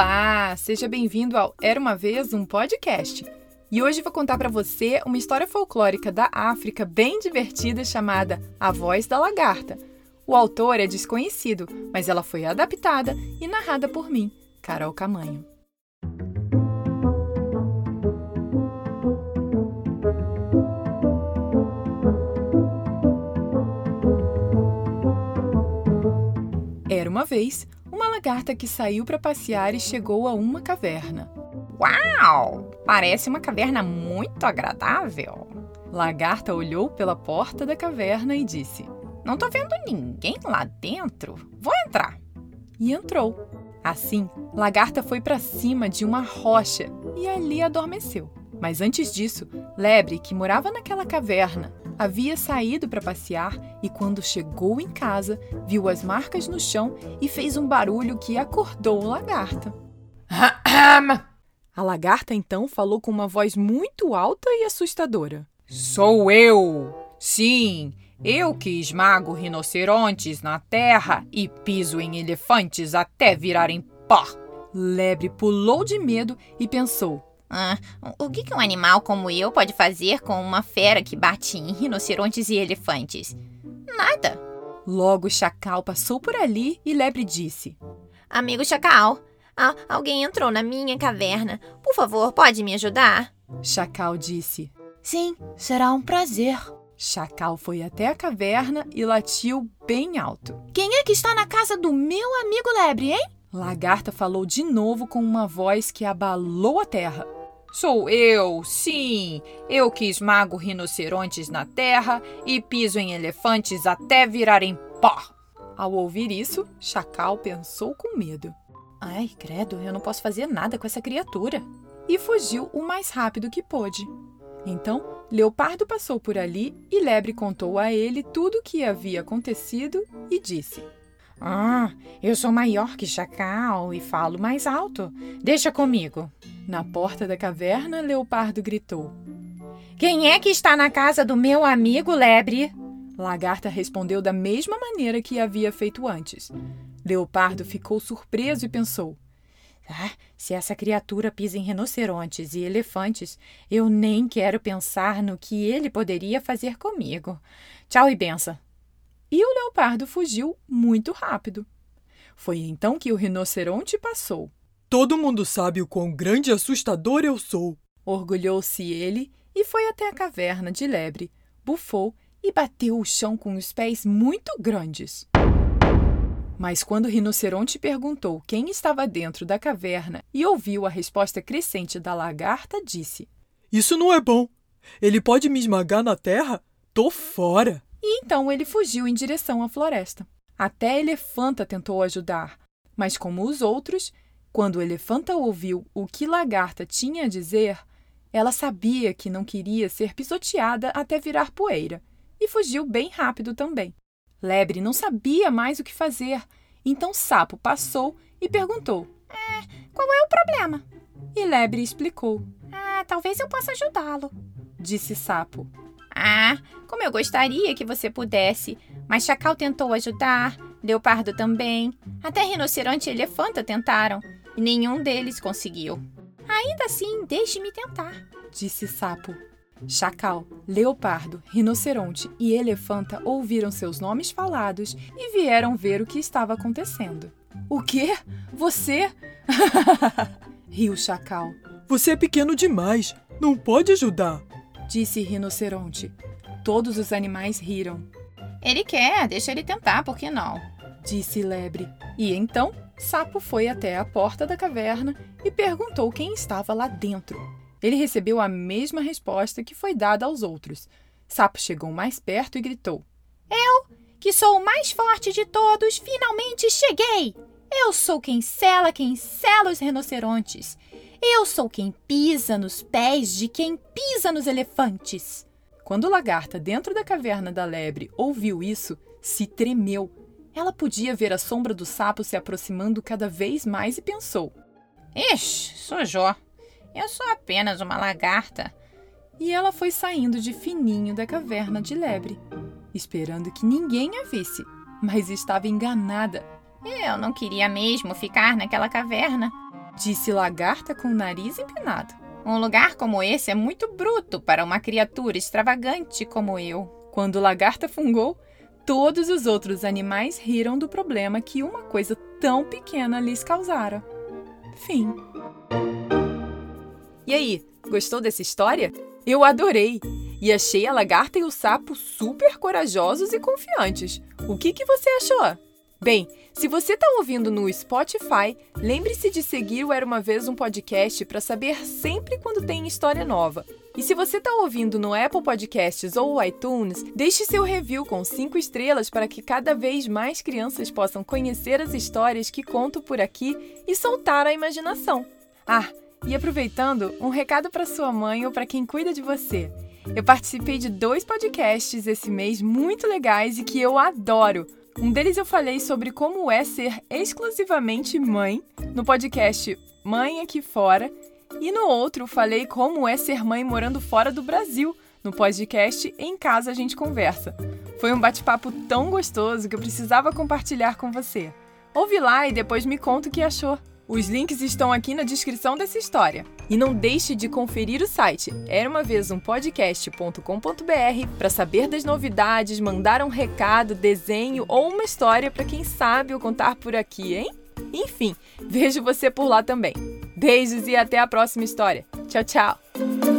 Olá, seja bem-vindo ao Era uma vez um podcast. E hoje vou contar para você uma história folclórica da África bem divertida chamada A Voz da Lagarta. O autor é desconhecido, mas ela foi adaptada e narrada por mim, Carol Camanho. Era uma vez lagarta que saiu para passear e chegou a uma caverna. Uau! Parece uma caverna muito agradável. Lagarta olhou pela porta da caverna e disse: Não tô vendo ninguém lá dentro. Vou entrar. E entrou. Assim, Lagarta foi para cima de uma rocha e ali adormeceu. Mas antes disso, Lebre, que morava naquela caverna, havia saído para passear e, quando chegou em casa, viu as marcas no chão e fez um barulho que acordou o lagarta. A lagarta então falou com uma voz muito alta e assustadora: Sou eu! Sim, eu que esmago rinocerontes na terra e piso em elefantes até virarem pó. Lebre pulou de medo e pensou: ah, o que, que um animal como eu pode fazer com uma fera que bate em rinocerontes e elefantes? Nada. Logo, Chacal passou por ali e Lebre disse: Amigo Chacal, alguém entrou na minha caverna. Por favor, pode me ajudar? Chacal disse: Sim, será um prazer. Chacal foi até a caverna e latiu bem alto. Quem é que está na casa do meu amigo Lebre, hein? Lagarta falou de novo com uma voz que abalou a terra. Sou eu, sim, eu que esmago rinocerontes na terra e piso em elefantes até virarem pó. Ao ouvir isso, Chacal pensou com medo. Ai, credo, eu não posso fazer nada com essa criatura. E fugiu o mais rápido que pôde. Então, Leopardo passou por ali e Lebre contou a ele tudo o que havia acontecido e disse: ah, eu sou maior que Chacal e falo mais alto. Deixa comigo. Na porta da caverna, Leopardo gritou: Quem é que está na casa do meu amigo Lebre? Lagarta respondeu da mesma maneira que havia feito antes. Leopardo ficou surpreso e pensou: ah, se essa criatura pisa em rinocerontes e elefantes, eu nem quero pensar no que ele poderia fazer comigo. Tchau e benção e o leopardo fugiu muito rápido. Foi então que o rinoceronte passou. Todo mundo sabe o quão grande e assustador eu sou. Orgulhou-se ele e foi até a caverna de lebre, bufou e bateu o chão com os pés muito grandes. Mas quando o rinoceronte perguntou quem estava dentro da caverna e ouviu a resposta crescente da lagarta, disse: Isso não é bom. Ele pode me esmagar na terra? Tô fora. E então ele fugiu em direção à floresta. Até elefanta tentou ajudar, mas como os outros, quando elefanta ouviu o que Lagarta tinha a dizer, ela sabia que não queria ser pisoteada até virar poeira e fugiu bem rápido também. Lebre não sabia mais o que fazer, então Sapo passou e perguntou: é, Qual é o problema? E Lebre explicou: Ah, talvez eu possa ajudá-lo, disse Sapo. Ah, como eu gostaria que você pudesse. Mas Chacal tentou ajudar, Leopardo também. Até Rinoceronte e Elefanta tentaram. E nenhum deles conseguiu. Ainda assim, deixe-me tentar, disse Sapo. Chacal, Leopardo, Rinoceronte e Elefanta ouviram seus nomes falados e vieram ver o que estava acontecendo. O quê? Você? Riu Chacal. Você é pequeno demais. Não pode ajudar disse Rinoceronte. Todos os animais riram. Ele quer, deixa ele tentar, por que não? Disse Lebre. E então Sapo foi até a porta da caverna e perguntou quem estava lá dentro. Ele recebeu a mesma resposta que foi dada aos outros. Sapo chegou mais perto e gritou: Eu, que sou o mais forte de todos, finalmente cheguei! Eu sou quem sela quem sela os rinocerontes. Eu sou quem pisa nos pés de quem pisa nos elefantes. Quando o lagarta, dentro da caverna da lebre, ouviu isso, se tremeu. Ela podia ver a sombra do sapo se aproximando cada vez mais e pensou: Ixi, sou Jó. Eu sou apenas uma lagarta. E ela foi saindo de fininho da caverna de lebre, esperando que ninguém a visse, mas estava enganada. Eu não queria mesmo ficar naquela caverna. Disse Lagarta com o nariz empinado. Um lugar como esse é muito bruto para uma criatura extravagante como eu. Quando Lagarta fungou, todos os outros animais riram do problema que uma coisa tão pequena lhes causara. Fim. E aí, gostou dessa história? Eu adorei! E achei a lagarta e o sapo super corajosos e confiantes. O que, que você achou? Bem, se você está ouvindo no Spotify, lembre-se de seguir o Era Uma Vez um Podcast para saber sempre quando tem história nova. E se você está ouvindo no Apple Podcasts ou iTunes, deixe seu review com 5 estrelas para que cada vez mais crianças possam conhecer as histórias que conto por aqui e soltar a imaginação. Ah, e aproveitando, um recado para sua mãe ou para quem cuida de você. Eu participei de dois podcasts esse mês muito legais e que eu adoro. Um deles eu falei sobre como é ser exclusivamente mãe, no podcast Mãe Aqui Fora, e no outro falei como é ser mãe morando fora do Brasil, no podcast Em Casa a gente conversa. Foi um bate-papo tão gostoso que eu precisava compartilhar com você. Ouve lá e depois me conta o que achou. Os links estão aqui na descrição dessa história. E não deixe de conferir o site era para saber das novidades, mandar um recado, desenho ou uma história para quem sabe eu contar por aqui, hein? Enfim, vejo você por lá também. Beijos e até a próxima história. Tchau, tchau!